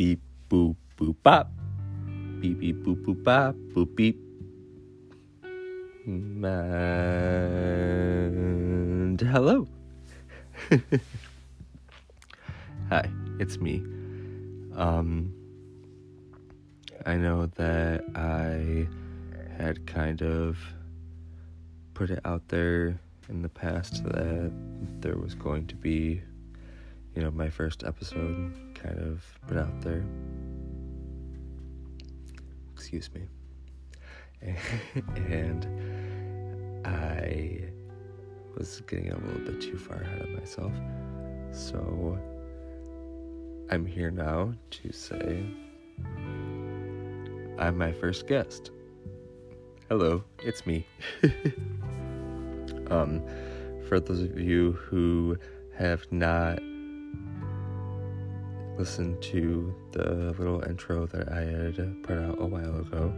beep boop boop bop. Beep beep boop boop bop boop beep. And hello. Hi, it's me. Um I know that I had kind of put it out there in the past that there was going to be, you know, my first episode kind of put out there. Excuse me. and I was getting a little bit too far ahead of myself. So I'm here now to say I'm my first guest. Hello, it's me. um, for those of you who have not listened to the little intro that I had put out a while ago,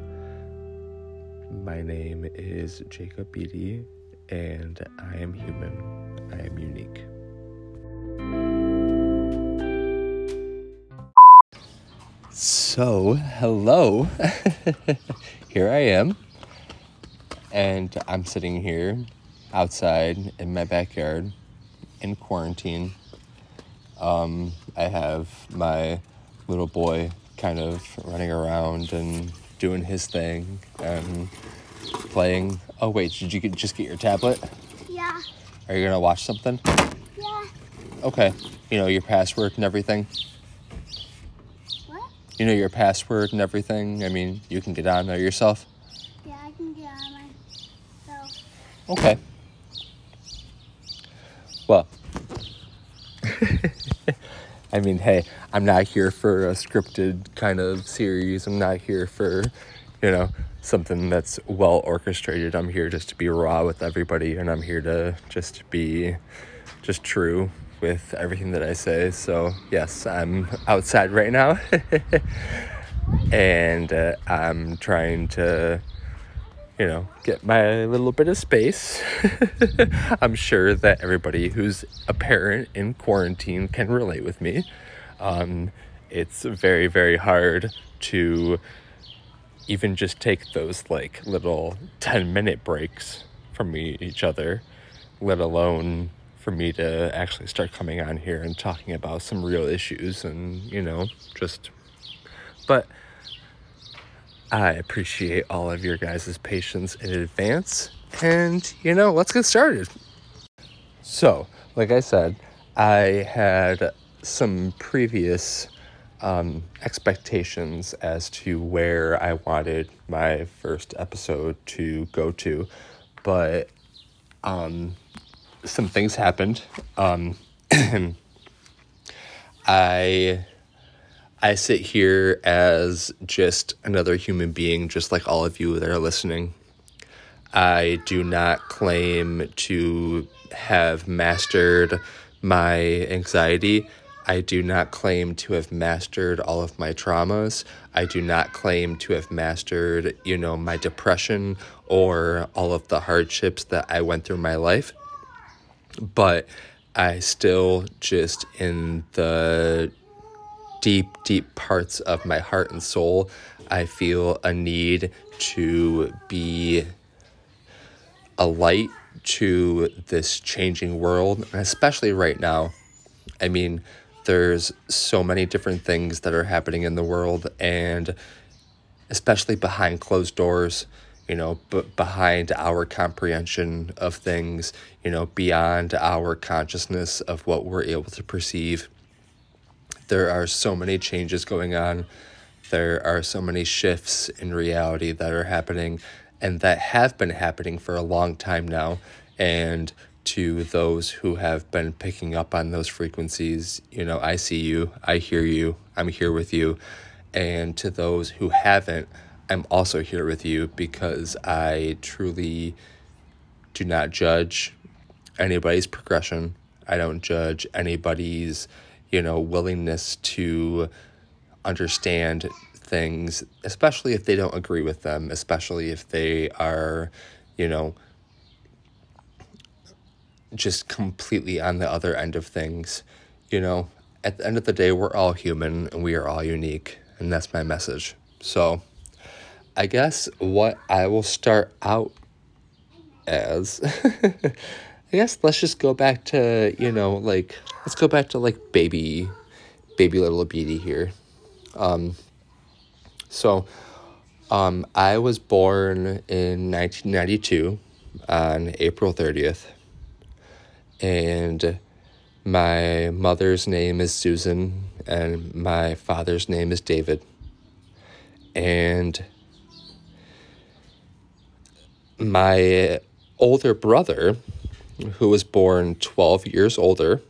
my name is Jacob Beatty, and I am human. I am unique. So, hello. here I am. And I'm sitting here outside in my backyard in quarantine. Um, I have my little boy kind of running around and doing his thing and playing. Oh, wait, did you get, just get your tablet? Yeah. Are you going to watch something? Yeah. Okay. You know your password and everything? What? You know your password and everything? I mean, you can get on there yourself? Yeah, I can get on myself. Okay. Well, I mean, hey, I'm not here for a scripted kind of series. I'm not here for, you know, something that's well orchestrated. I'm here just to be raw with everybody, and I'm here to just be just true with everything that I say. So, yes, I'm outside right now, and uh, I'm trying to you know, get my little bit of space. I'm sure that everybody who's a parent in quarantine can relate with me. Um, it's very, very hard to even just take those like little 10 minute breaks from each other, let alone for me to actually start coming on here and talking about some real issues and, you know, just. But I appreciate all of your guys' patience in advance. And, you know, let's get started. So, like I said, I had some previous um, expectations as to where I wanted my first episode to go to, but um, some things happened. Um, I I sit here as just another human being, just like all of you that are listening. I do not claim to have mastered my anxiety. I do not claim to have mastered all of my traumas. I do not claim to have mastered, you know, my depression or all of the hardships that I went through my life. But I still just in the deep, deep parts of my heart and soul, I feel a need to be a light to this changing world, especially right now. I mean, there's so many different things that are happening in the world, and especially behind closed doors, you know, but behind our comprehension of things, you know, beyond our consciousness of what we're able to perceive there are so many changes going on. There are so many shifts in reality that are happening and that have been happening for a long time now. And to those who have been picking up on those frequencies, you know, I see you, I hear you, I'm here with you. And to those who haven't, I'm also here with you because I truly do not judge anybody's progression. I don't judge anybody's you know, willingness to understand things, especially if they don't agree with them, especially if they are, you know, just completely on the other end of things. You know, at the end of the day, we're all human and we are all unique, and that's my message. So, I guess what I will start out as, I guess let's just go back to, you know, like, let's go back to like baby, baby little Beatty here. Um, so, um, I was born in 1992 on April 30th, and my mother's name is Susan, and my father's name is David. And my older brother, who was born 12 years older,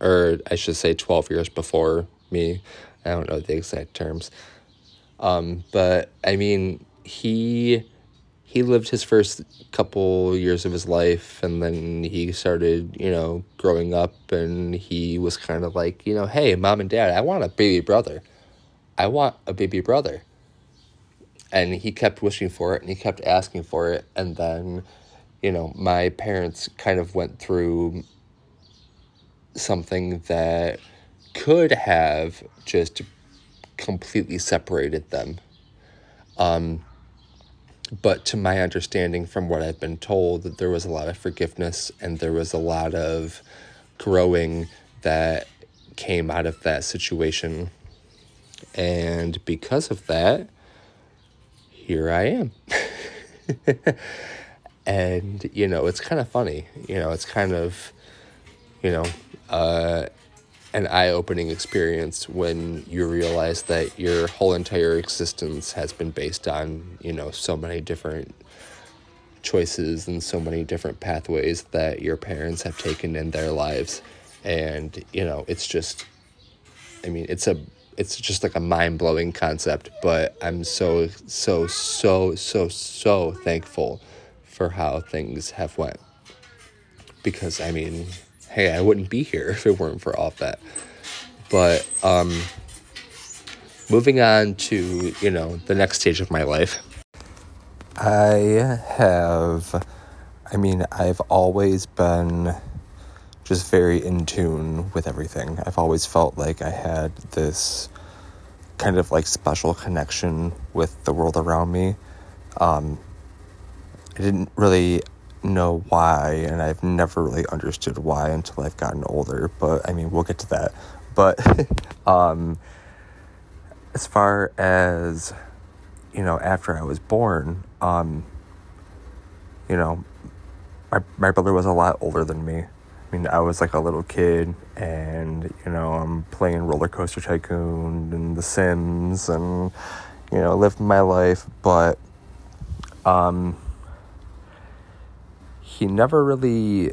or I should say 12 years before me, I don't know the exact terms. Um, but I mean, he he lived his first couple years of his life and then he started, you know, growing up and he was kind of like, you know, hey, mom and dad, I want a baby brother. I want a baby brother. And he kept wishing for it and he kept asking for it. And then, you know, my parents kind of went through something that could have just completely separated them. Um, but to my understanding from what I've been told that there was a lot of forgiveness and there was a lot of growing that came out of that situation and because of that here I am and you know it's kind of funny. You know it's kind of you know uh an eye-opening experience when you realize that your whole entire existence has been based on you know so many different choices and so many different pathways that your parents have taken in their lives. And you know it's just i mean it's a it's just like a mind-blowing concept but i'm so so so so so thankful for how things have went because i mean hey, I wouldn't be here if it weren't for all that. But um, moving on to, you know, the next stage of my life. I have, I mean, I've always been just very in tune with everything. I've always felt like I had this kind of like special connection with the world around me. Um, I didn't really know why, and I've never really understood why until I've gotten older. But I mean, we'll get to that. But um, as far as you know, after I was born, um, you know, my my brother was a lot older than me. I mean, I was like a little kid, and you know, I'm playing Roller Coaster Tycoon and The Sims, and you know, living my life. But um, he never really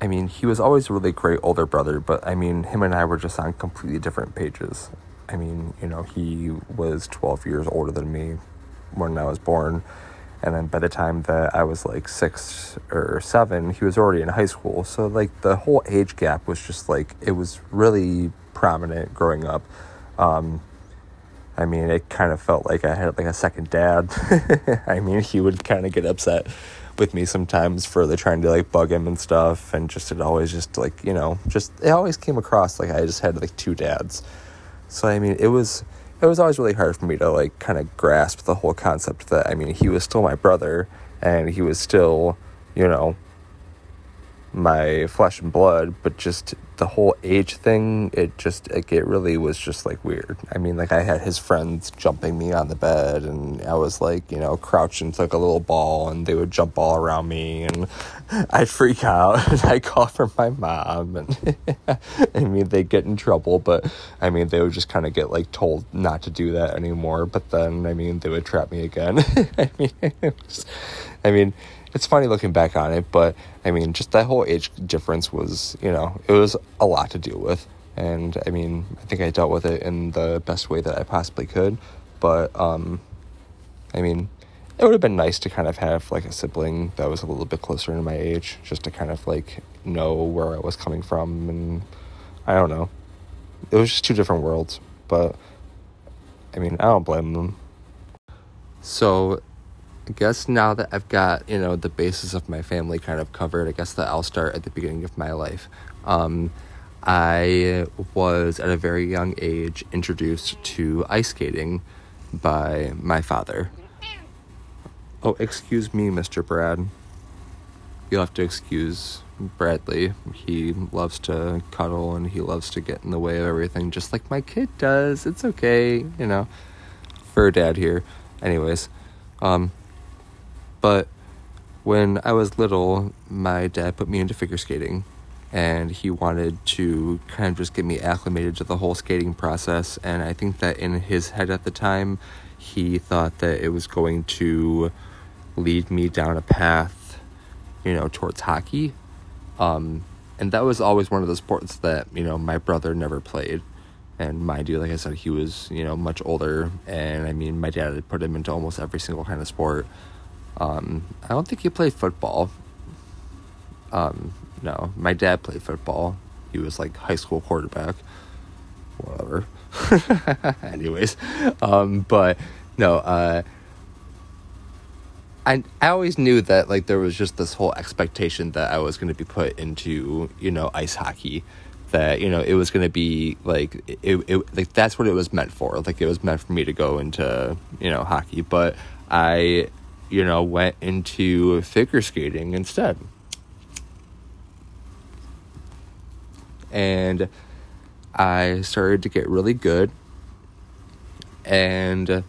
I mean, he was always a really great older brother, but I mean, him and I were just on completely different pages. I mean, you know, he was 12 years older than me when I was born. And then by the time that I was like six or seven, he was already in high school. So, like, the whole age gap was just like, it was really prominent growing up. Um, I mean, it kind of felt like I had like a second dad. I mean, he would kind of get upset with me sometimes for the trying to like bug him and stuff and just it always just like you know just it always came across like i just had like two dads. So i mean it was it was always really hard for me to like kind of grasp the whole concept that i mean he was still my brother and he was still you know my flesh and blood, but just the whole age thing, it just like it really was just like weird. I mean, like I had his friends jumping me on the bed, and I was like, you know, crouching like a little ball, and they would jump all around me, and I'd freak out, and I'd call for my mom, and I mean, they'd get in trouble, but I mean, they would just kind of get like told not to do that anymore. But then, I mean, they would trap me again. I mean, was, I mean it's funny looking back on it, but I mean, just that whole age difference was, you know, it was a lot to deal with. And I mean, I think I dealt with it in the best way that I possibly could. But, um, I mean, it would have been nice to kind of have like a sibling that was a little bit closer to my age, just to kind of like know where I was coming from. And I don't know. It was just two different worlds. But, I mean, I don't blame them. So I guess now that I've got, you know, the basis of my family kind of covered, I guess that I'll start at the beginning of my life. Um, I was at a very young age introduced to ice skating by my father. Oh, excuse me, Mr. Brad. You'll have to excuse Bradley. He loves to cuddle and he loves to get in the way of everything, just like my kid does. It's okay, you know. For dad here. Anyways, um, but when I was little, my dad put me into figure skating and he wanted to kind of just get me acclimated to the whole skating process. And I think that in his head at the time, he thought that it was going to lead me down a path, you know, towards hockey. Um, and that was always one of the sports that, you know, my brother never played. And mind you, like I said, he was, you know, much older. And I mean, my dad had put him into almost every single kind of sport. Um, I don't think he played football. Um, no, my dad played football. He was like high school quarterback. Whatever. Anyways, um, but no, uh, I I always knew that like there was just this whole expectation that I was going to be put into you know ice hockey, that you know it was going to be like it, it like that's what it was meant for. Like it was meant for me to go into you know hockey, but I you know went into figure skating instead. and I started to get really good. And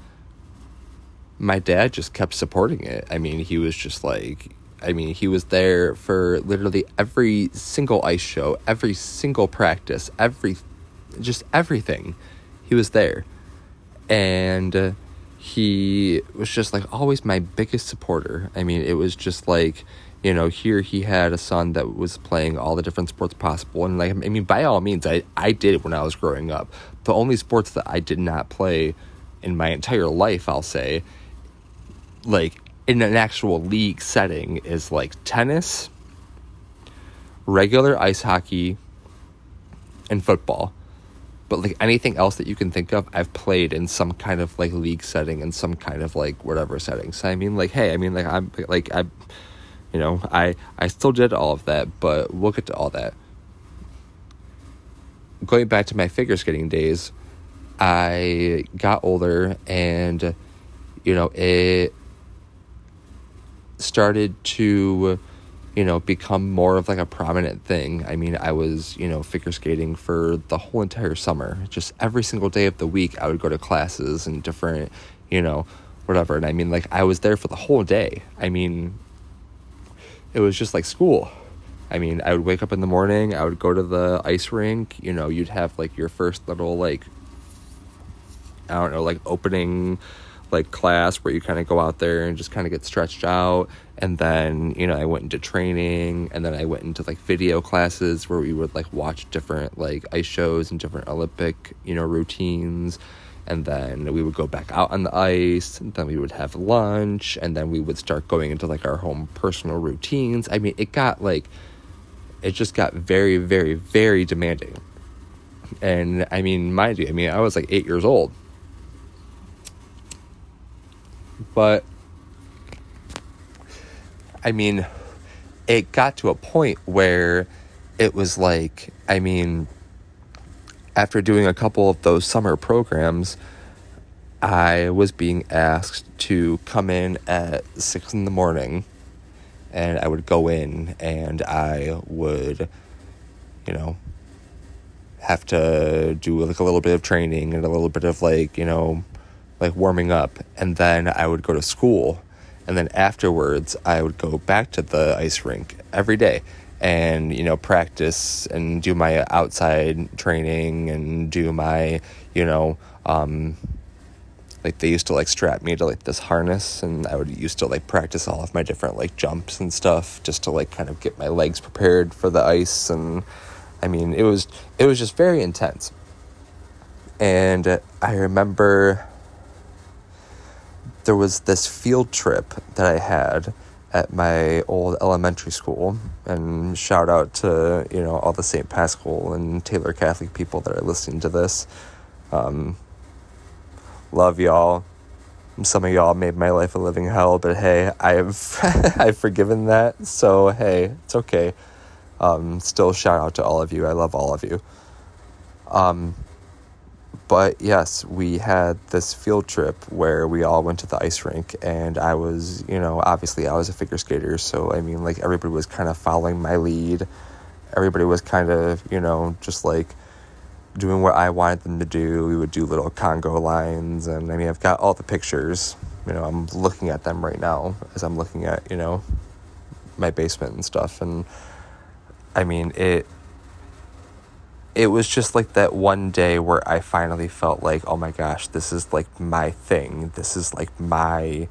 my dad just kept supporting it. I mean, he was just like, I mean, he was there for literally every single ice show, every single practice, every, just everything. He was there. And he was just like always my biggest supporter. I mean, it was just like, you know, here he had a son that was playing all the different sports possible. And like, I mean, by all means, I, I did it when I was growing up. The only sports that I did not play in my entire life, I'll say, like in an actual league setting, is like tennis, regular ice hockey, and football. But like anything else that you can think of, I've played in some kind of like league setting and some kind of like whatever setting. So I mean, like, hey, I mean, like I'm like I you know, I I still did all of that, but we'll get to all that. Going back to my figure skating days, I got older and you know, it started to you know, become more of like a prominent thing. I mean, I was, you know, figure skating for the whole entire summer. Just every single day of the week, I would go to classes and different, you know, whatever. And I mean, like, I was there for the whole day. I mean, it was just like school. I mean, I would wake up in the morning, I would go to the ice rink, you know, you'd have like your first little like I don't know, like opening like class where you kind of go out there and just kind of get stretched out and then you know i went into training and then i went into like video classes where we would like watch different like ice shows and different olympic you know routines. And then we would go back out on the ice and then we would have lunch and then we would start going into like our home personal routines. I mean it got like it just got very very very demanding. And i mean mind you i mean i was like eight years old. But i mean it got to a point where it was like i mean after doing a couple of those summer programs, I was being asked to come in at six in the morning, and I would go in and I would, you know, have to do like a little bit of training and a little bit of like, you know, like warming up, and then I would go to school, and then afterwards I would go back to the ice rink every day and you know practice and do my outside training and do my you know um, like they used to like strap me to like this harness and i would used to like practice all of my different like jumps and stuff just to like kind of get my legs prepared for the ice and i mean it was it was just very intense. And i remember there was this field trip that i had at my old elementary school and shout out to you know all the st paschal and taylor catholic people that are listening to this um, love y'all some of y'all made my life a living hell, but hey, I've I've forgiven that. So hey, it's okay. Um, still shout out to all of you. I love all of you. Um, but yes, we had this field trip where we all went to the ice rink, and I was, you know, obviously I was a figure skater, so I mean, like everybody was kind of following my lead. Everybody was kind of, you know, just like doing what I wanted them to do. We would do little Congo lines, and I mean, I've got all the pictures. You know, I'm looking at them right now as I'm looking at, you know, my basement and stuff. And I mean, it it was just like that one day where I finally felt like, oh my gosh, this is like my thing. This is like my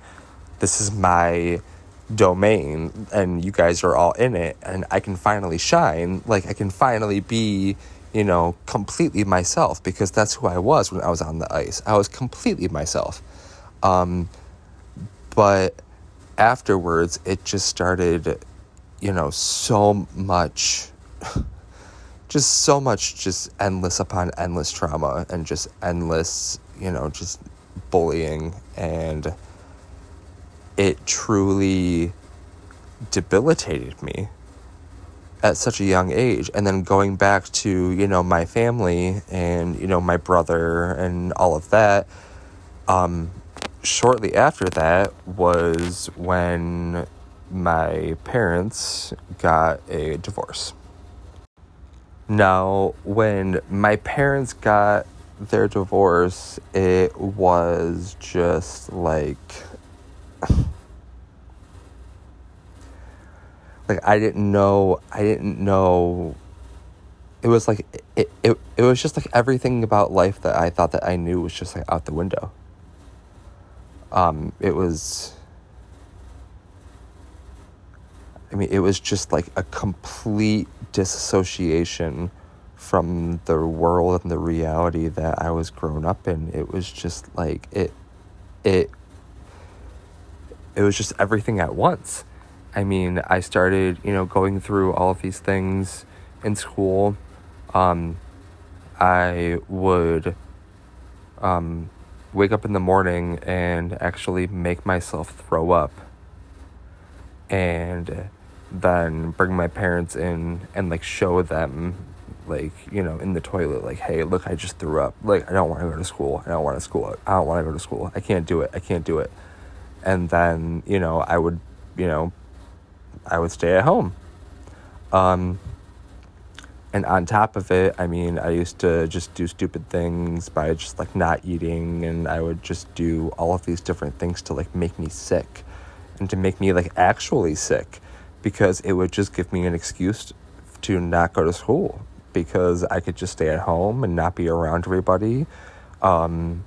this is my domain and you guys are all in it and I can finally shine. Like I can finally be you know, completely myself because that's who I was when I was on the ice. I was completely myself. Um, but afterwards, it just started, you know, so much, just so much, just endless upon endless trauma and just endless, you know, just bullying. And it truly debilitated me at such a young age and then going back to you know my family and you know my brother and all of that um, shortly after that was when my parents got a divorce now when my parents got their divorce it was just like like I didn't know I didn't know it was like it, it it was just like everything about life that I thought that I knew was just like out the window. Um it was I mean it was just like a complete disassociation from the world and the reality that I was grown up in. It was just like it it it was just everything at once I mean, I started, you know, going through all of these things in school. Um, I would um, wake up in the morning and actually make myself throw up. And then bring my parents in and like show them like you know in the toilet like hey look i just threw up. Like i don't want to go to school. I don't want to school. I don't want to go to school. I can't do it. I can't do it. And then you know i would you know I would stay at home. Um, and on top of it, I mean, I used to just do stupid things by just like not eating, and I would just do all of these different things to like make me sick and to make me like actually sick because it would just give me an excuse to not go to school because I could just stay at home and not be around everybody. Um,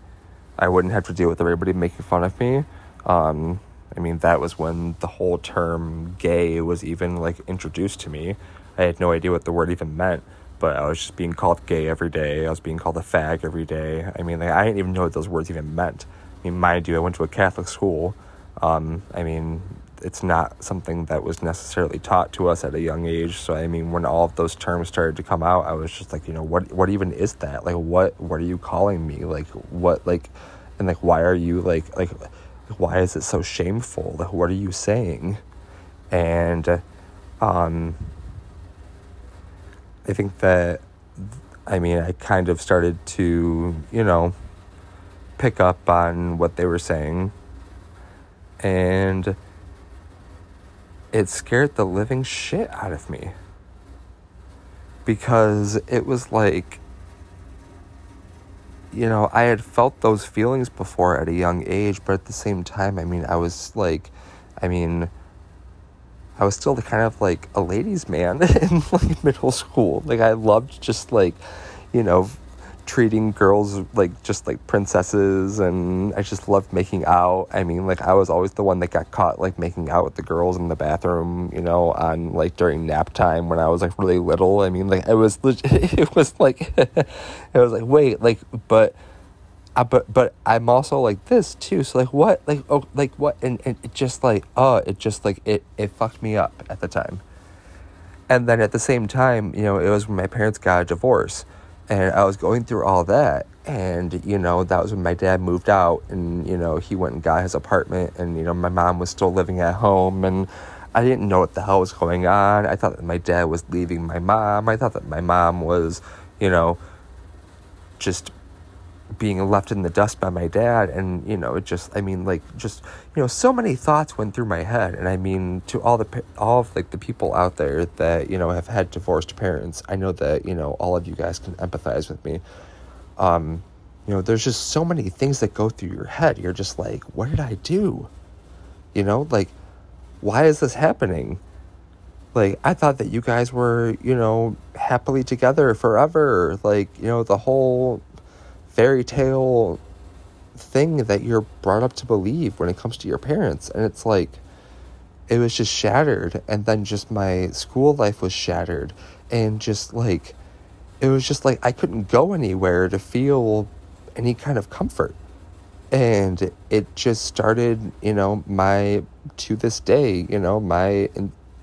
I wouldn't have to deal with everybody making fun of me. Um, I mean, that was when the whole term gay was even like introduced to me. I had no idea what the word even meant, but I was just being called gay every day. I was being called a fag every day. I mean, like, I didn't even know what those words even meant. I mean, mind you, I went to a Catholic school. Um, I mean, it's not something that was necessarily taught to us at a young age. So I mean, when all of those terms started to come out, I was just like, you know, what what even is that? Like, what what are you calling me? Like, what like, and like, why are you like like why is it so shameful? Like, what are you saying? And um, I think that, I mean, I kind of started to, you know, pick up on what they were saying. And it scared the living shit out of me. Because it was like, you know, I had felt those feelings before at a young age, but at the same time, I mean, I was like, I mean, I was still kind of like a ladies' man in like middle school. Like, I loved just like, you know, treating girls like just like princesses and I just loved making out. I mean, like I was always the one that got caught like making out with the girls in the bathroom, you know, on like during nap time when I was like really little. I mean, like it was it was like it was like wait, like but uh, but but I'm also like this too. So like what? Like oh like what and, and it just like oh it just like it it fucked me up at the time. And then at the same time, you know, it was when my parents got a divorce And I was going through all that. And, you know, that was when my dad moved out and, you know, he went and got his apartment and, you know, my mom was still living at home and I didn't know what the hell was going on. I thought that my dad was leaving my mom. I thought that my mom was, you know, just being left in the dust by my dad. And you know it just i mean like just you know so many thoughts went through my head. And i mean to all the all of like the people out there that you know have had divorced parents i know that you know all of you guys can empathize with me. Um you know there's just so many things that go through your head. You're just like what did i do? You know like why is this happening? Like i thought that you guys were you know happily together forever. Like you know the whole fairy tale thing that you're brought up to believe when it comes to your parents. And it's like, it was just shattered. And then just my school life was shattered. And just like, it was just like I couldn't go anywhere to feel any kind of comfort. And it just started, you know, my, to this day, you know, my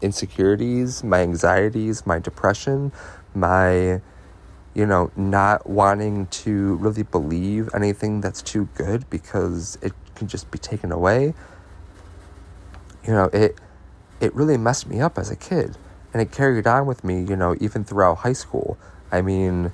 insecurities, my anxieties, my depression, my, you know, not wanting to really believe anything that's too good because it can just be taken away. You know, it it really messed me up as a kid. And it carried on with me, you know, even throughout high school. I mean,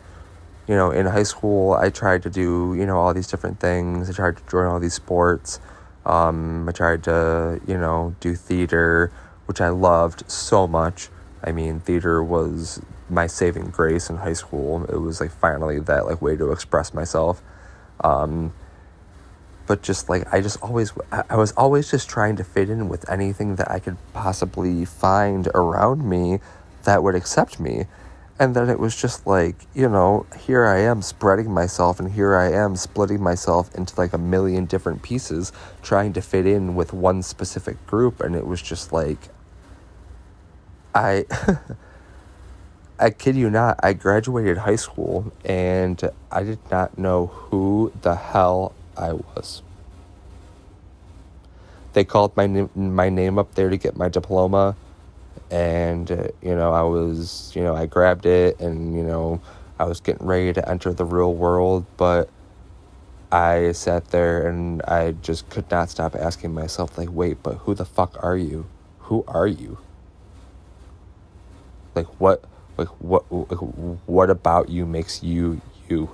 you know, in high school, I tried to do, you know, all these different things. I tried to join all these sports. Um, I tried to, you know, do theater, which I loved so much. I mean, theater was my saving grace in high school. It was like finally that like way to express myself. Um, but just like I just always I was always just trying to fit in with anything that I could possibly find around me that would accept me. And then it was just like, you know, here I am spreading myself and here I am splitting myself into like a million different pieces trying to fit in with one specific group and it was just like I I kid you not, I graduated high school and I did not know who the hell I was. They called my my name up there to get my diploma, and uh, you know I was you know I grabbed it and you know I was getting ready to enter the real world, but I sat there and I just could not stop asking myself like, wait, but who the fuck are you? Who are you? Like what? Like what what about you makes you you?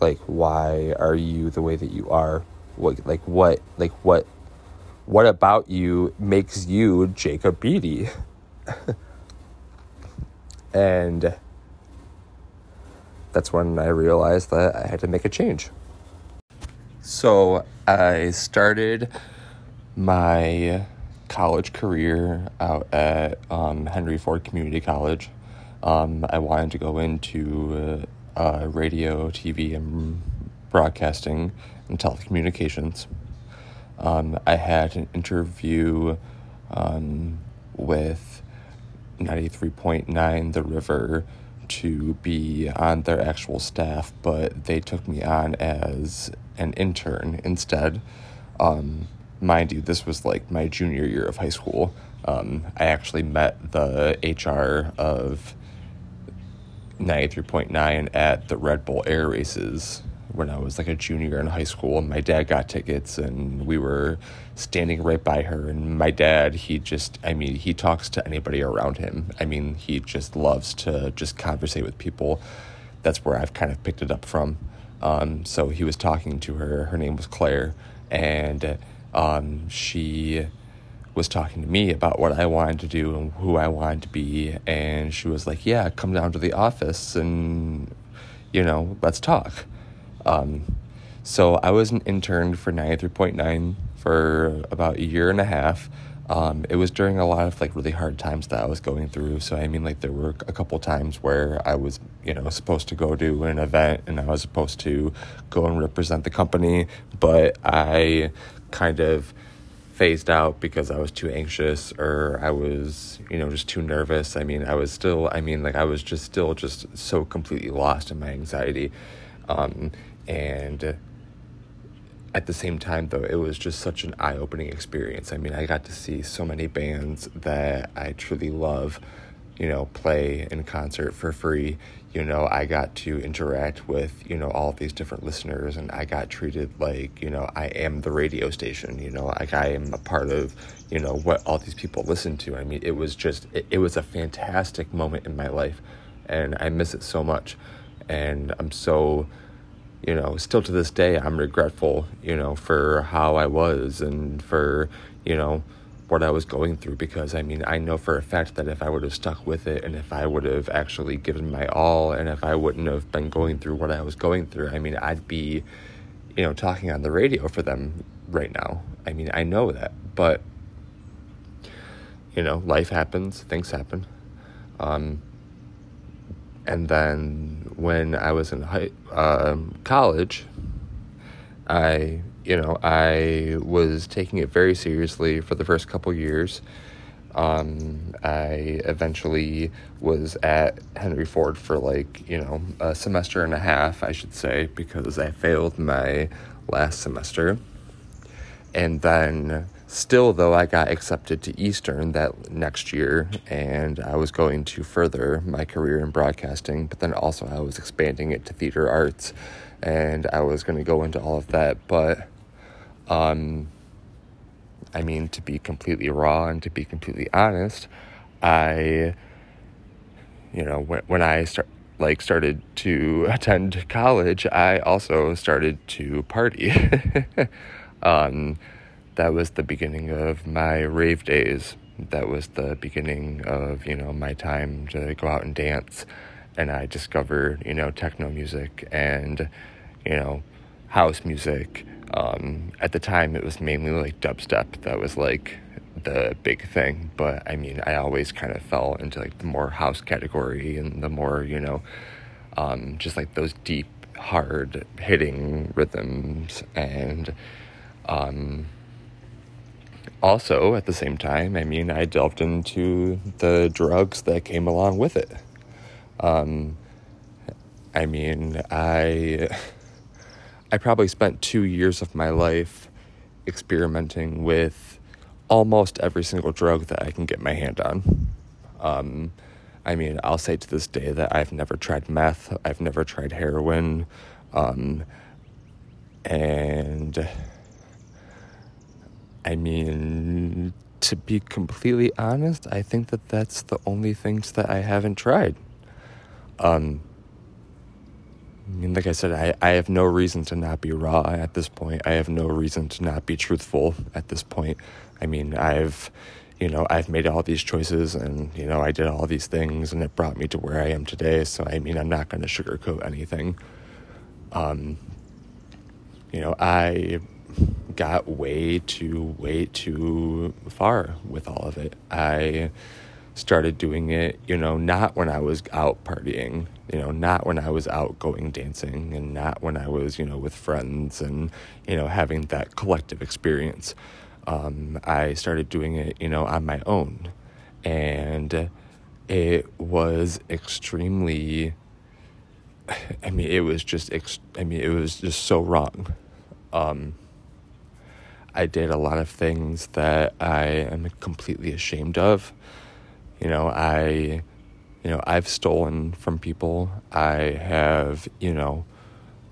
Like why are you the way that you are? What like what like what what about you makes you Jacob Beatty and that's when I realized that I had to make a change. So I started my college career out at um, Henry Ford Community College um, I wanted to go into uh, uh, radio, TV, and broadcasting and telecommunications. Um, I had an interview um, with 93.9 The River to be on their actual staff, but they took me on as an intern instead. Um, mind you, this was like my junior year of high school. Um, I actually met the HR of 93.9 at the Red Bull Air Races when I was like a junior in high school. And my dad got tickets, and we were standing right by her. And my dad, he just, I mean, he talks to anybody around him. I mean, he just loves to just conversate with people. That's where I've kind of picked it up from. Um, so he was talking to her. Her name was Claire, and um, she was talking to me about what I wanted to do and who I wanted to be. And she was like, Yeah, come down to the office and, you know, let's talk. Um, so I was an intern for 93.9 for about a year and a half. Um, it was during a lot of like really hard times that I was going through. So I mean, like there were a couple times where I was, you know, supposed to go to an event and I was supposed to go and represent the company, but I kind of phased out because I was too anxious or I was, you know, just too nervous. I mean, I was still, I mean, like, I was just still just so completely lost in my anxiety. Um, and at the same time, though, it was just such an eye opening experience. I mean, I got to see so many bands that I truly love. You know, play in concert for free. You know, I got to interact with, you know, all these different listeners and I got treated like, you know, I am the radio station, you know, like I am a part of, you know, what all these people listen to. I mean, it was just, it, it was a fantastic moment in my life and I miss it so much. And I'm so, you know, still to this day, I'm regretful, you know, for how I was and for, you know, what I was going through because I mean, I know for a fact that if I would have stuck with it and if I would have actually given my all and if I wouldn't have been going through what I was going through, I mean, I'd be, you know, talking on the radio for them right now. I mean, I know that, but, you know, life happens, things happen. Um, and then when I was in high, um, college, I you know, I was taking it very seriously for the first couple years. Um, I eventually was at Henry Ford for like, you know, a semester and a half, I should say, because I failed my last semester. And then, still, though, I got accepted to Eastern that next year, and I was going to further my career in broadcasting, but then also I was expanding it to theater arts, and I was going to go into all of that. But um, I mean, to be completely raw and to be completely honest, I, you know, when, when I start like started to attend college, I also started to party. um, that was the beginning of my rave days. That was the beginning of you know my time to go out and dance, and I discovered you know techno music and you know house music um, at the time, it was mainly like dubstep that was like the big thing. But I mean, I always kind of fell into like the more house category and the more, you know, um, just like those deep, hard hitting rhythms. And um, also at the same time, I mean, I delved into the drugs that came along with it. Um, I mean, I. I probably spent two years of my life experimenting with almost every single drug that I can get my hand on. Um, I mean, I'll say to this day that I've never tried meth, I've never tried heroin, um, and I mean, to be completely honest, I think that that's the only things that I haven't tried. Um, Like I said, I, I have no reason to not be raw at this point. I have no reason to not be truthful at this point. I mean, I've, you know, I've made all these choices and, you know, I did all these things and it brought me to where I am today. So, I mean, I'm not going to sugarcoat anything. Um, you know, I got way too, way too far with all of it. I started doing it, you know, not when I was out partying, you know, not when I was out going dancing and not when I was, you know, with friends and, you know, having that collective experience. Um, I started doing it, you know, on my own. And it was extremely, I mean, it was just, ex- I mean, it was just so wrong. Um, I did a lot of things that I am completely ashamed of. You know, I, you know, I've stolen from people. I have, you know,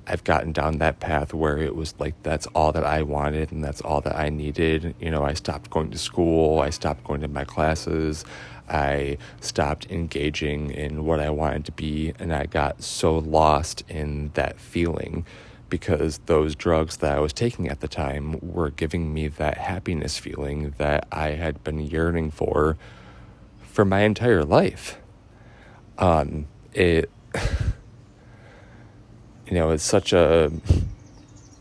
I've gotten down that path where it was like that's all that I wanted and that's all that I needed. You know, I stopped going to school, I stopped going to my classes, I stopped engaging in what I wanted to be, and I got so lost in that feeling because those drugs that I was taking at the time were giving me that happiness feeling that I had been yearning for for my entire life. Um, it, you know, it's such a,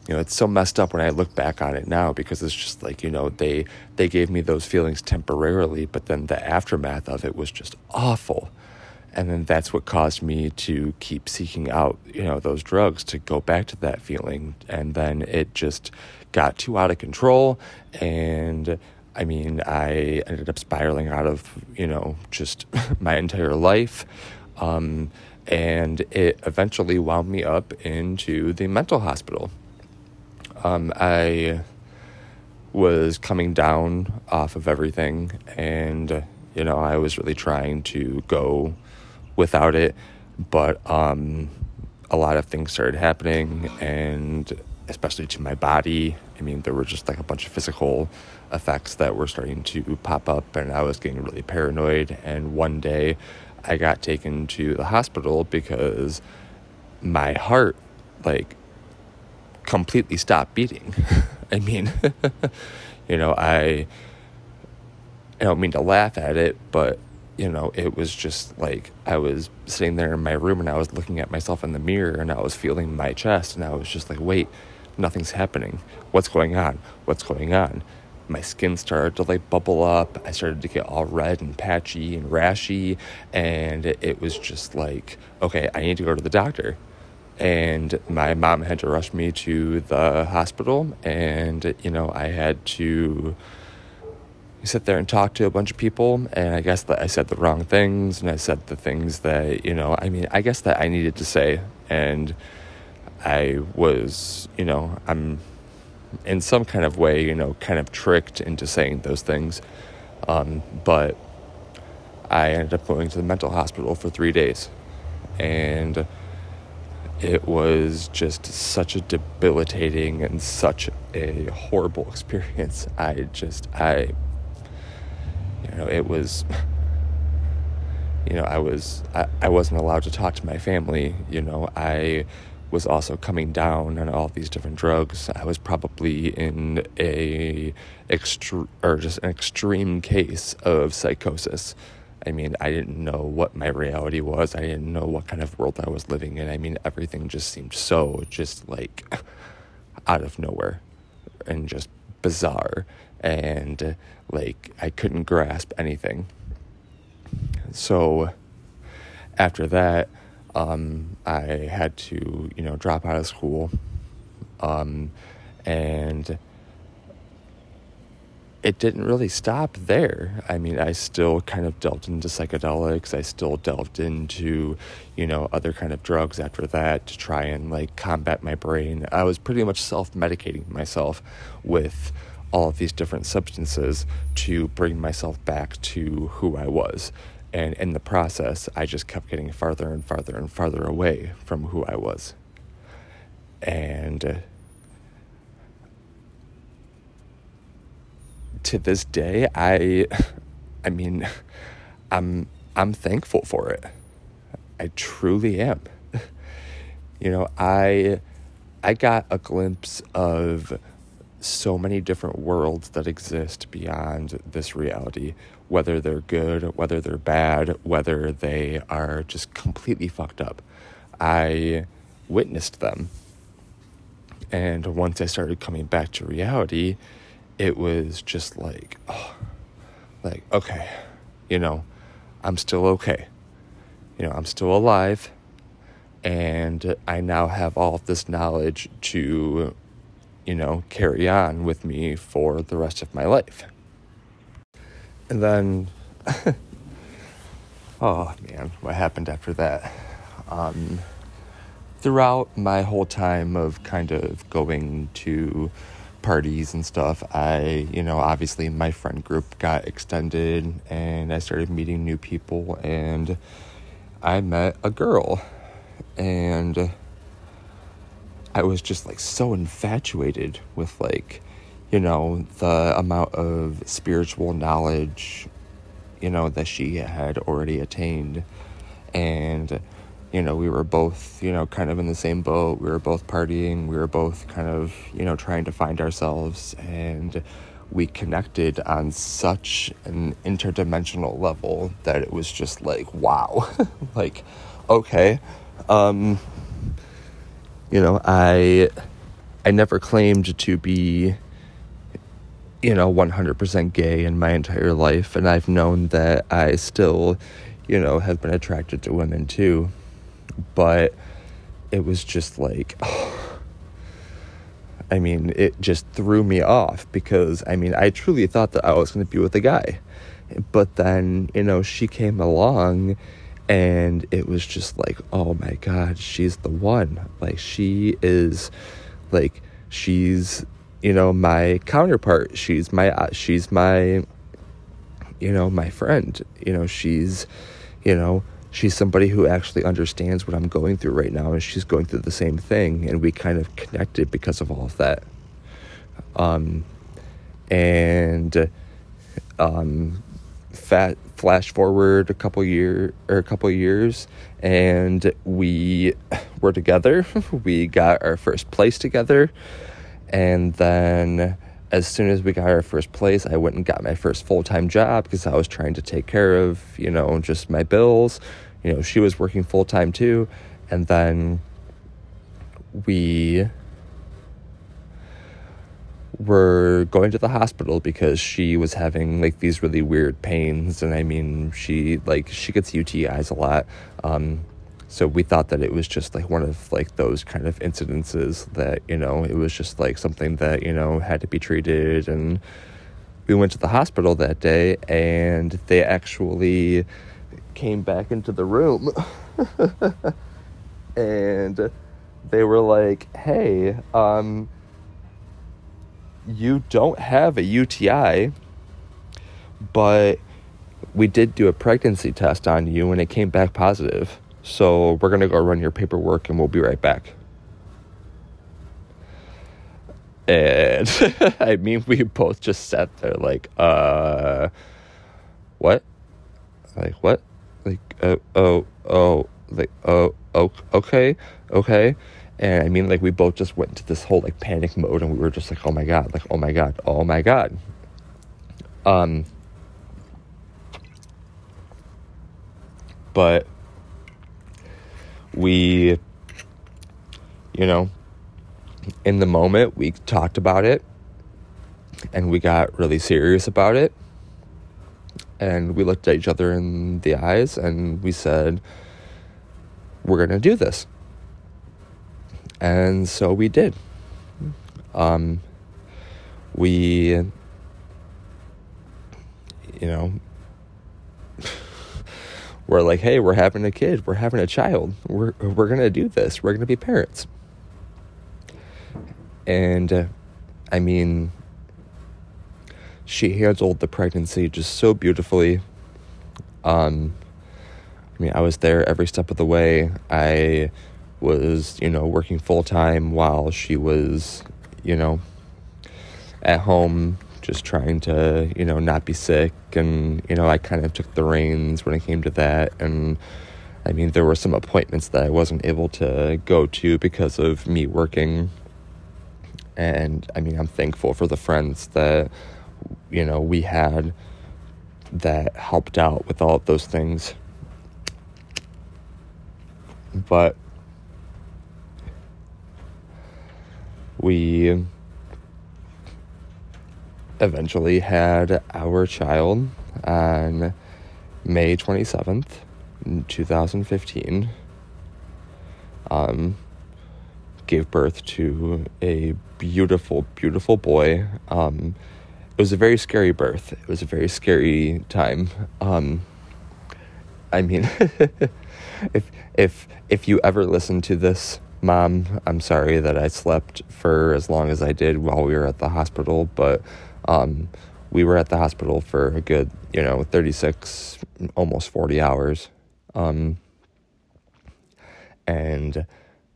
you know, it's so messed up when I look back on it now because it's just like, you know, they, they gave me those feelings temporarily, but then the aftermath of it was just awful. And then that's what caused me to keep seeking out, you know, those drugs to go back to that feeling. And then it just got too out of control and I mean, I ended up spiraling out of, you know, just my entire life. Um, and it eventually wound me up into the mental hospital. Um, I was coming down off of everything, and, You know, I was really trying to go without it, but um, a lot of things started happening, and especially to my body. I mean, there were just like a bunch of physical effects that were starting to pop up, and I was getting really paranoid. And one day, I got taken to the hospital because my heart, like, completely stopped beating. I mean, you know, I, I don't mean to laugh at it, but you know, it was just like I was sitting there in my room and I was looking at myself in the mirror and I was feeling my chest and I was just like, wait, nothing's happening. What's going on? What's going on? My skin started to like bubble up. I started to get all red and patchy and rashy. And it was just like, okay, I need to go to the doctor. And my mom had to rush me to the hospital. And, you know, I had to sit there and talk to a bunch of people and i guess that i said the wrong things and i said the things that you know i mean i guess that i needed to say and i was you know i'm in some kind of way you know kind of tricked into saying those things. Um, but i ended up going to the mental hospital for three days. And it was just such a debilitating and such a horrible experience. I just i you know, it was, you know, I was, I, I wasn't allowed to talk to my family. You know, I was also coming down on all these different drugs. I was probably in a extre- or just an extreme case of psychosis. I mean, I didn't know what my reality was. I didn't know what kind of world I was living in. I mean, everything just seemed so just like out of nowhere and just bizarre and like I couldn't grasp anything. So after that, um, I had to, you know, drop out of school. Um, and it didn't really stop there. I mean, I still kind of delved into psychedelics. I still delved into, you know, other kind of drugs after that to try and like combat my brain. I was pretty much self medicating myself with all of these different substances to bring myself back to who I was. And in the process, I just kept getting farther and farther and farther away from who I was. And uh, to this day, I, I mean, I'm, I'm thankful for it. I truly am. you know, I, I got a glimpse of so many different worlds that exist beyond this reality, whether they're good, whether they're bad, whether they are just completely fucked up. I witnessed them. And once I started coming back to reality, it was just like, oh, like, okay, you know, I'm still okay. You know, I'm still alive. And I now have all of this knowledge to you know, carry on with me for the rest of my life. And then, oh man, what happened after that? Um, throughout my whole time of kind of going to parties and stuff, I, you know, obviously my friend group got extended and I started meeting new people and I met a girl and I was just like so infatuated with like, you know, the amount of spiritual knowledge, you know, that she had already attained. And, you know, we were both, you know, kind of in the same boat. We were both partying. We were both kind of, you know, trying to find ourselves. And we connected on such an interdimensional level that it was just like, wow. like, okay. Um, you know, I I never claimed to be you know 100% gay in my entire life and I've known that I still, you know, have been attracted to women too. But it was just like I mean, it just threw me off because I mean, I truly thought that I was going to be with a guy. But then, you know, she came along and it was just like oh my god she's the one like she is like she's you know my counterpart she's my uh, she's my you know, my friend. You know, she's, you know, she's somebody who actually understands what I'm going through right now, and she's going through the same thing, and we kind of connected because of all of that. Um, and um, fat flash forward a couple year or a couple years, and we were together. we got our first place together, and then as soon as we got our first place, I went and got my first full time job because I was trying to take care of, you know, just my bills. You know, she was working full time too. And then we were going to the hospital because she was having like these really weird pains. And I mean, she like, she gets UTIs a lot. Um, so we thought that it was just like one of like those kind of incidences that you know it was just like something that you know had to be treated. And we went to the hospital that day and they actually came back into the room and they were like hey um you don't have a UTI but we did do a pregnancy test on you and it came back positive so we're going to go run your paperwork and we'll be right back. And I mean, we both just sat there like, uh, what? Like, what? Like, uh, oh, oh, like, oh, oh, okay, okay. And I mean, like, we both just went into this whole like panic mode and we were just like, oh my God, like, oh my God, oh my God. Um, but we, you know, in the moment, we talked about it and we got really serious about it. And we looked at each other in the eyes and we said, We're going to do this. And so we did. Um, we, you know, we're like, hey, we're having a kid, we're having a child, we're we're gonna do this, we're gonna be parents. And uh, I mean, she handled the pregnancy just so beautifully. Um, I mean, I was there every step of the way. I was, you know, working full time while she was, you know, at home just trying to, you know, not be sick. And, you know, I kind of took the reins when it came to that. And I mean, there were some appointments that I wasn't able to go to because of me working. And I mean, I'm thankful for the friends that, you know, we had that helped out with all of those things. But we eventually had our child on May 27th, 2015. Um, gave birth to a beautiful, beautiful boy. Um, it was a very scary birth. It was a very scary time. Um, I mean, if if if you ever listen to this, mom, I'm sorry that I slept for as long as I did while we were at the hospital, but um, we were at the hospital for a good, you know, 36, almost 40 hours. Um, and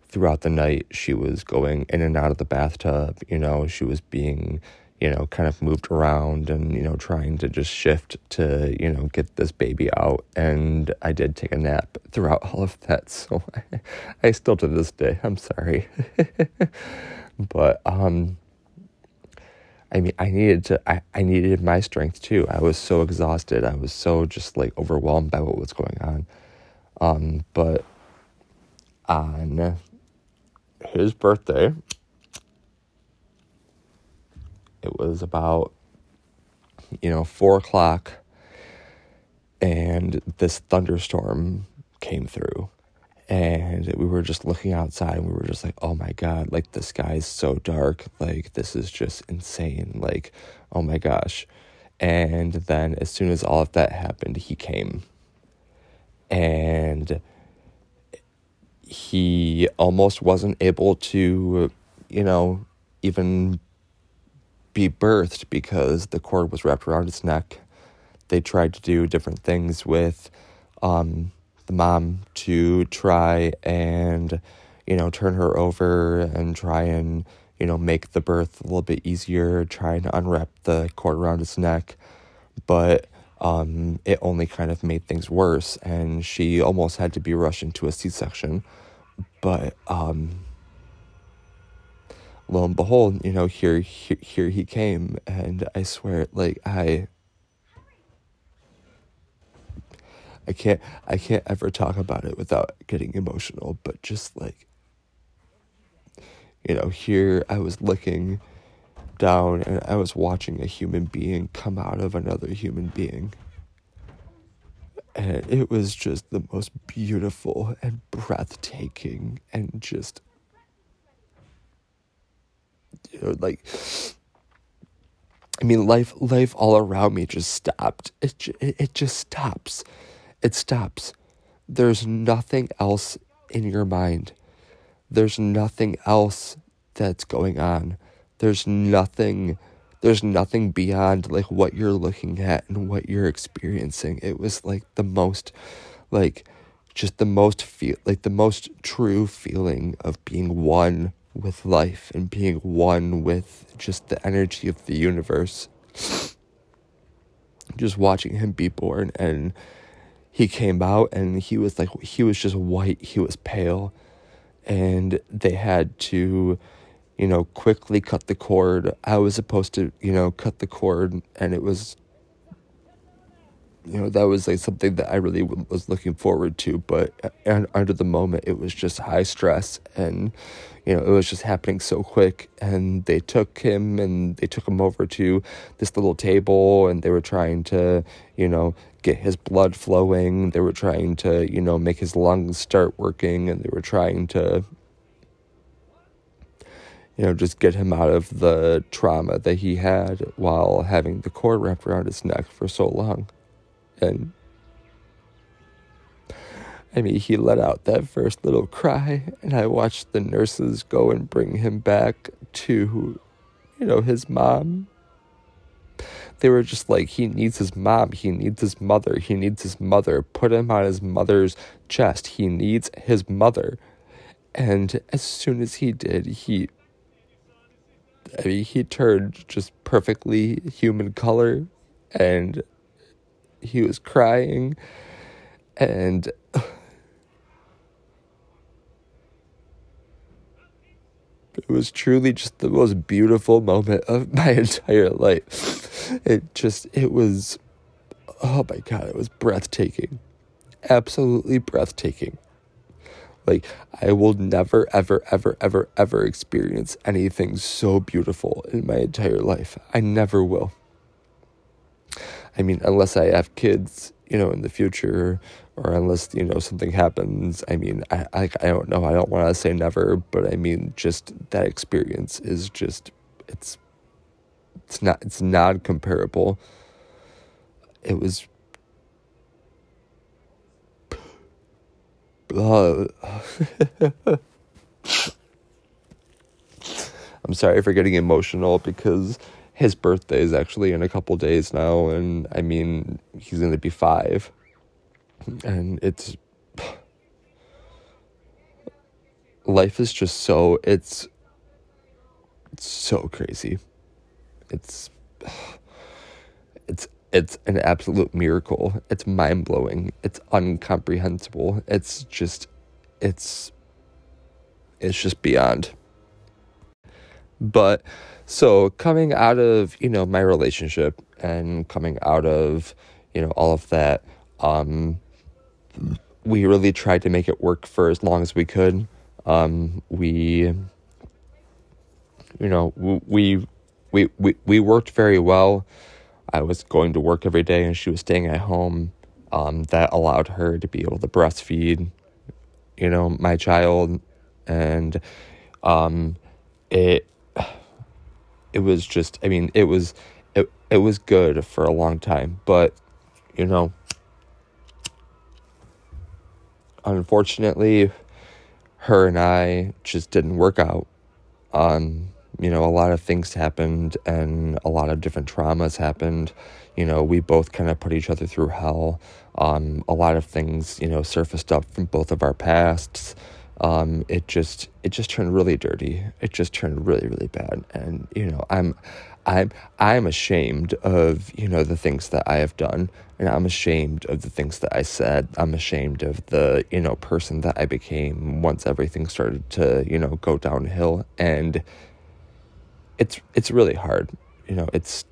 throughout the night, she was going in and out of the bathtub. You know, she was being, you know, kind of moved around and, you know, trying to just shift to, you know, get this baby out. And I did take a nap throughout all of that. So I, I still to this day, I'm sorry. but, um, I mean, I needed to, I, I needed my strength too. I was so exhausted. I was so just like overwhelmed by what was going on. Um, but on his birthday, it was about, you know, four o'clock, and this thunderstorm came through and we were just looking outside and we were just like oh my god like the sky's so dark. Like this is just insane. Like oh my gosh. And then as soon as all of that happened he came. And he almost wasn't able to you know even be birthed because the cord was wrapped around his neck. They tried to do different things with um, the mom to try and you know turn her over and try and you know make the birth a little bit easier try and unwrap the cord around his neck. But um, it only kind of made things worse and she almost had to be rushed into a c-section. But um, lo and behold you know here, here here he came and i swear like i I can't I can't ever talk about it without getting emotional, but just like you know, here I was looking down and I was watching a human being come out of another human being. And it was just the most beautiful and breathtaking and just you know like I mean life life all around me just stopped. It it, it just stops it stops. There's nothing else in your mind. There's nothing else that's going on. There's nothing there's nothing beyond like what you're looking at and what you're experiencing. It was like the most like just the most feel like the most true feeling of being one with life and being one with just the energy of the universe. Just watching him be born and he came out and he was like he was just white he was pale. And they had to you know quickly cut the cord. I was supposed to you know cut the cord and it was you know that was like something that i really was looking forward to. But uh, and under the moment it was just high stress and you know it was just happening so quick and they took him and they took him over to this little table and they were trying to you know get his blood flowing they were trying to you know make his lungs start working and they were trying to you know, just get him out of the trauma that he had while having the cord wrapped around his neck for so long. And I mean, he let out that first little cry, and I watched the nurses go and bring him back to, you know, his mom. They were just like, he needs his mom, he needs his mother, he needs his mother. Put him on his mother's chest. He needs his mother. And as soon as he did, he I mean, he turned just perfectly human color and he was crying and it was truly just the most beautiful moment of my entire life. It just, it was, oh my God, it was breathtaking. Absolutely breathtaking. Like, I will never, ever, ever, ever, ever experience anything so beautiful in my entire life. I never will. I mean, unless I have kids, you know, in the future, or unless you know something happens. I mean, I I, I don't know. I don't want to say never, but I mean, just that experience is just it's it's not it's not comparable. It was. Uh, I'm sorry for getting emotional because his birthday is actually in a couple days now, and I mean, he's to be five. And it's. Life is just so. It's. It's so crazy. It's. It's it's an absolute miracle. It's mind blowing. It's incomprehensible. It's just, it's, it's just beyond. But so coming out of, you know, my relationship and coming out of, you know, all of that, um, we really tried to make it work for as long as we could. Um, we, you know, we, we, we, we worked very well. I was going to work every day and she was staying at home. Um, that allowed her to be able to breastfeed, you know, my child. And um, it, it was just i mean it was it, it was good for a long time but you know unfortunately her and i just didn't work out um you know, a lot of things happened and a lot of different traumas happened. You know, we both kind of put each other through hell. Um, a lot of things, you know, surfaced up from both of our pasts. Um, it just it just turned really dirty. It just turned really really bad. And you know, I'm I'm I'm ashamed of you know the things that I have done, and I'm ashamed of the things that I said. I'm ashamed of the you know person that I became once everything started to you know go downhill, and it's it's really hard. You know, it's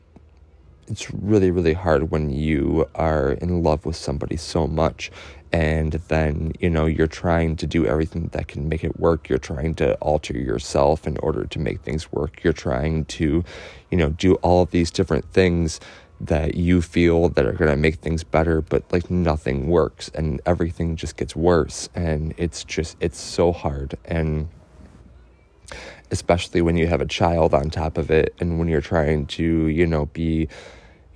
it's really really hard when you are in love with somebody so much and then you know you're trying to do everything that can make it work. You're trying to alter yourself in order to make things work. You're trying to you know do all of these different things that you feel that are going to make things better but like nothing works and everything just gets worse and it's just it's so hard and especially when you have a child on top of it and when you're trying to you know be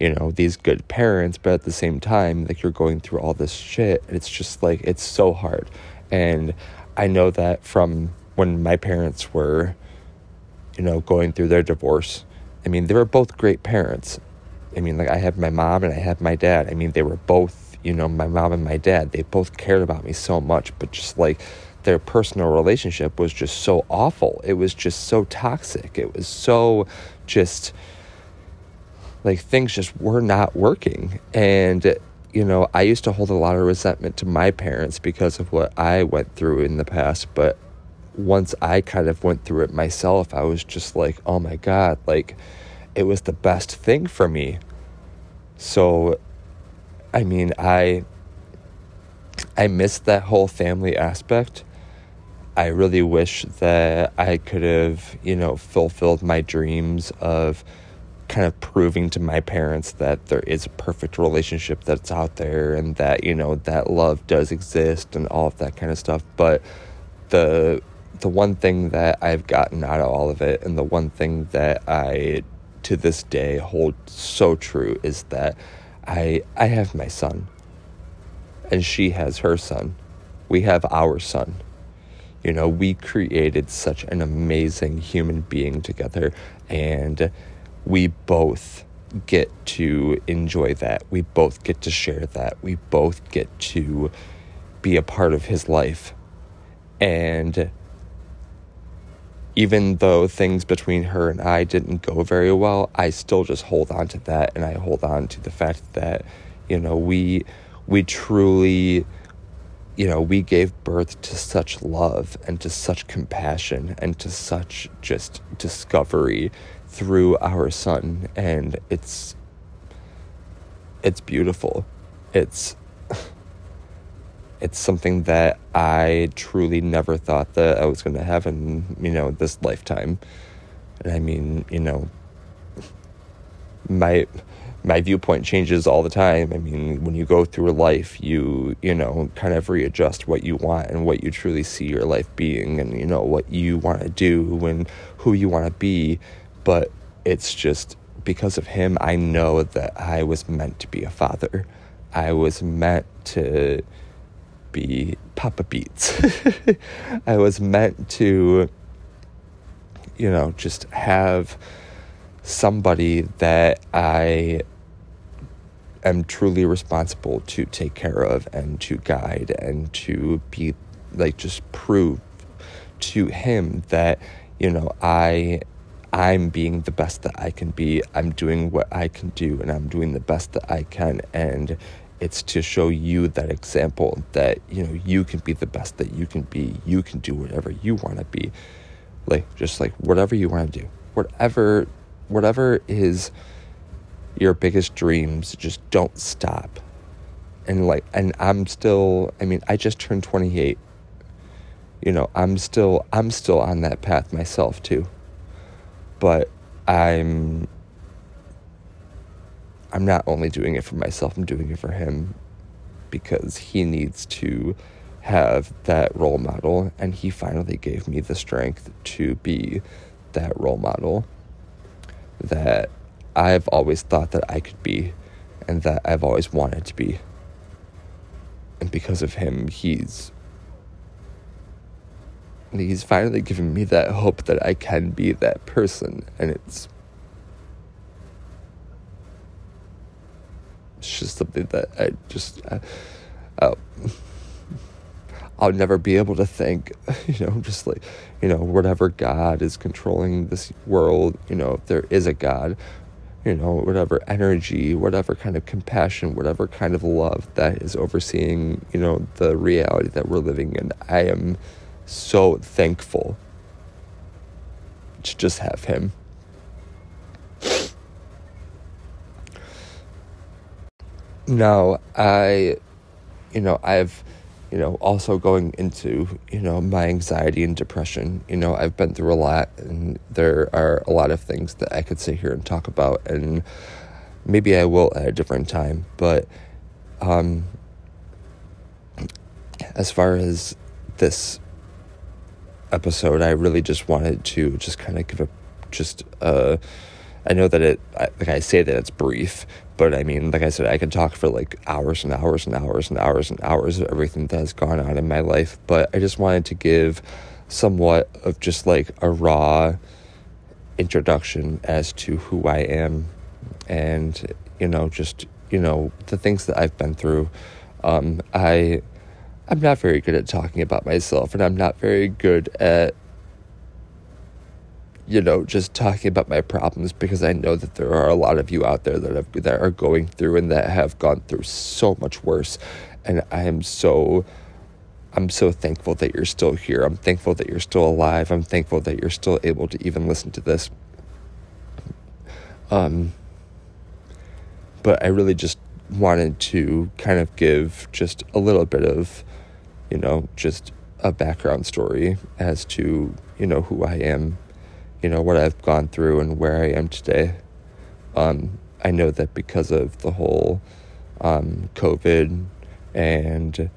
you know, these good parents, but at the same time, like you're going through all this shit. It's just like, it's so hard. And I know that from when my parents were, you know, going through their divorce. I mean, they were both great parents. I mean, like I had my mom and I had my dad. I mean, they were both, you know, my mom and my dad. They both cared about me so much, but just like their personal relationship was just so awful. It was just so toxic. It was so just like things just were not working. And, you know, I used to hold a lot of resentment to my parents because of what I went through in the past. But once I kind of went through it myself, I was just like, oh my God, like it was the best thing for me. So, I mean, I. I missed that whole family aspect. I really wish that I could have, you know, fulfilled my dreams of kind of proving to my parents that there is a perfect relationship that's out there and that you know that love does exist and all of that kind of stuff. But the the one thing that I've gotten out of all of it and the one thing that I to this day hold so true is that I I have my son. And she has her son. We have our son. You know we created such an amazing human being together. And we both get to enjoy that. We both get to share that. We both get to be a part of his life. And even though things between her and I didn't go very well, I still just hold on to that and I hold on to the fact that, you know, we we truly you know, we gave birth to such love and to such compassion and to such just discovery through our son and it's it's beautiful. It's it's something that I truly never thought that I was going to have in you know this lifetime. And I mean you know my my viewpoint changes all the time. I mean, when you go through life, you, you know, kind of readjust what you want and what you truly see your life being and, you know, what you want to do and who you want to be but it's just because of him, I know that I was meant to be a father. I was meant to be Papa Beats. I was meant to, you know, just have somebody that I am truly responsible to take care of and to guide and to be like just prove to him that, you know, I I'm being the best that I can be. I'm doing what I can do and I'm doing the best that I can. And it's to show you that example that, you know, you can be the best that you can be. You can do whatever you want to be. Like, just like whatever you want to do. Whatever, whatever is your biggest dreams, just don't stop. And like, and I'm still, I mean, I just turned 28. You know, I'm still, I'm still on that path myself too but I'm I'm not only doing it for myself, I'm doing it for him because he needs to have that role model and he finally gave me the strength to be that role model that I've always thought that I could be and that I've always wanted to be. And because of him, he's And he's finally given me that hope that I can be that person. And it's it's just something that I just uh, uh, I'll never be able to thank, you know, just like, you know, whatever God is controlling this world, you know, if there is a God, you know, whatever energy, whatever kind of compassion, whatever kind of love that is overseeing, you know, the reality that we're living in. I am so thankful to just have Him. Now, I, you know, I've, you know, also going into, you know, my anxiety and depression. You know, I've been through a lot and there are a lot of things that I could sit here and talk about and maybe I will at a different time, but um as far as this episode, I really just wanted to just kind of give a just uh I know that it like I say that it's brief, but I mean, like I said, I could talk for like hours and hours and hours and hours and hours of everything that has gone on in my life. But I just wanted to give somewhat of just like a raw introduction as to who I am and, you know, just, you know, the things that I've been through. Um, I, I'm not very good at talking about myself and I'm not very good at you know, just talking about my problems because I know that there are a lot of you out there that have, that are going through and that have gone through so much worse, and I am so. I'm so thankful that you're still here. I'm thankful that you're still alive. I'm thankful that you're still able to even listen to this. Um, but I really just wanted to kind of give just a little bit of, you know, just a background story as to, you know, who I am you know, what I've gone through and where I am today. Um, I know that because of the whole um, COVID and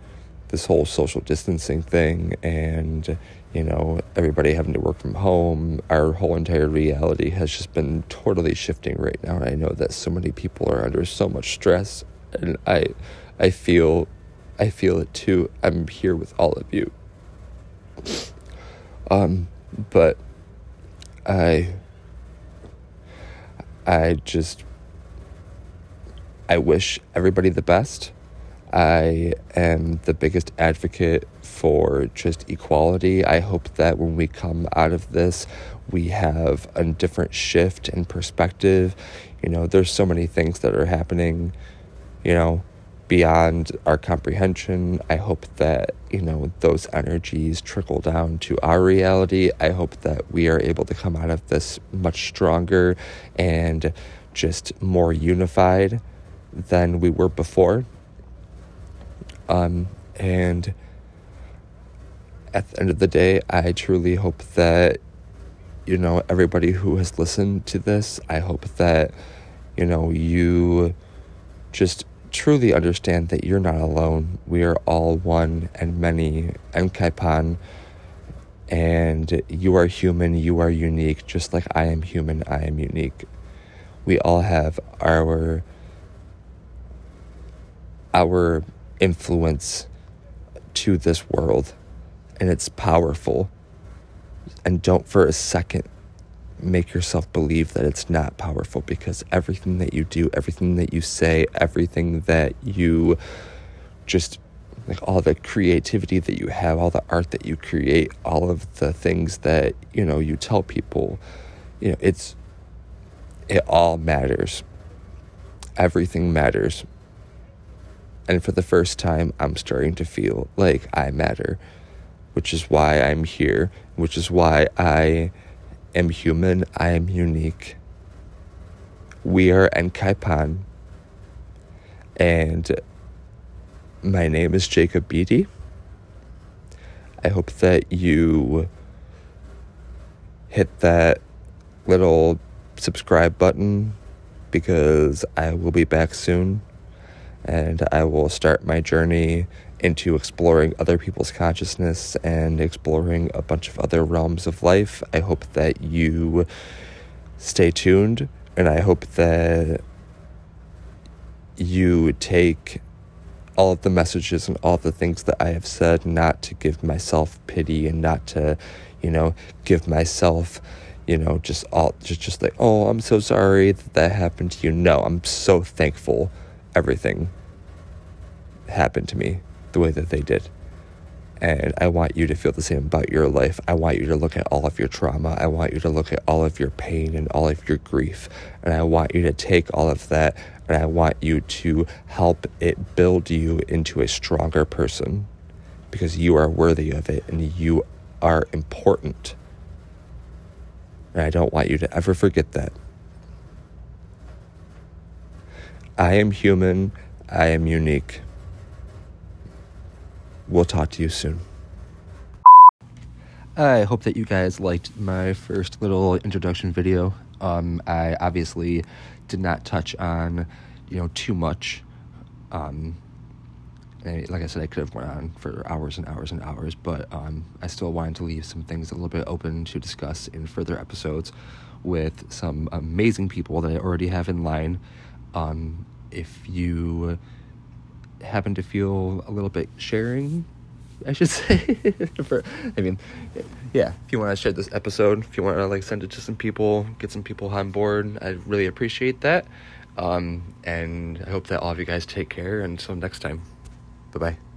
this whole social distancing thing and, you know, everybody having to work from home, our whole entire reality has just been totally shifting right now. And I know that so many people are under so much stress and I, I feel, I feel it too. I'm here with all of you. Um, but I I just I wish everybody the best. I am the biggest advocate for just equality. I hope that when we come out of this, we have a different shift in perspective. You know, there's so many things that are happening, you know, beyond our comprehension. I hope that, you know, those energies trickle down to our reality. I hope that we are able to come out of this much stronger and just more unified than we were before. Um, and at the end of the day, I truly hope that, you know, everybody who has listened to this, I hope that, you know, you just truly understand that you're not alone. We are all one and many. I'm Kaipan, and you are human, you are unique, just like I am human, I am unique. We all have our our influence to this world, and it's powerful. And don't for a second make yourself believe that it's not powerful because everything that you do, everything that you say, everything that you just like all the creativity that you have, all the art that you create, all of the things that, you know, you tell people, you know, it's it all matters. Everything matters. And for the first time, I'm starting to feel like I matter, which is why I'm here, which is why I am human, I am unique. We are Nkaipan. And my name is Jacob Beatty. I hope that you hit that little subscribe button because I will be back soon and I will start my journey into exploring other people's consciousness and exploring a bunch of other realms of life. I hope that you stay tuned and I hope that you take all of the messages and all the things that I have said, not to give myself pity and not to, you know, give myself, you know, just all just just like, oh, I'm so sorry that that happened to you. No, I'm so thankful everything happened to me the way that they did. And I want you to feel the same about your life. I want you to look at all of your trauma. I want you to look at all of your pain and all of your grief. And I want you to take all of that and I want you to help it build you into a stronger person because you are worthy of it and you are important. And I don't want you to ever forget that. I am human. I am unique. We'll talk to you soon. I hope that you guys liked my first little introduction video. Um, I obviously did not touch on, you know, too much. Um, like I said, I could have went on for hours and hours and hours, but um, I still wanted to leave some things a little bit open to discuss in further episodes with some amazing people that I already have in line. Um, if you happen to feel a little bit sharing, I should say. For, I mean, yeah. If you want to share this episode, if you want to like send it to some people, get some people on board, I really appreciate that. Um, and I hope that all of you guys take care. Until next time, bye bye.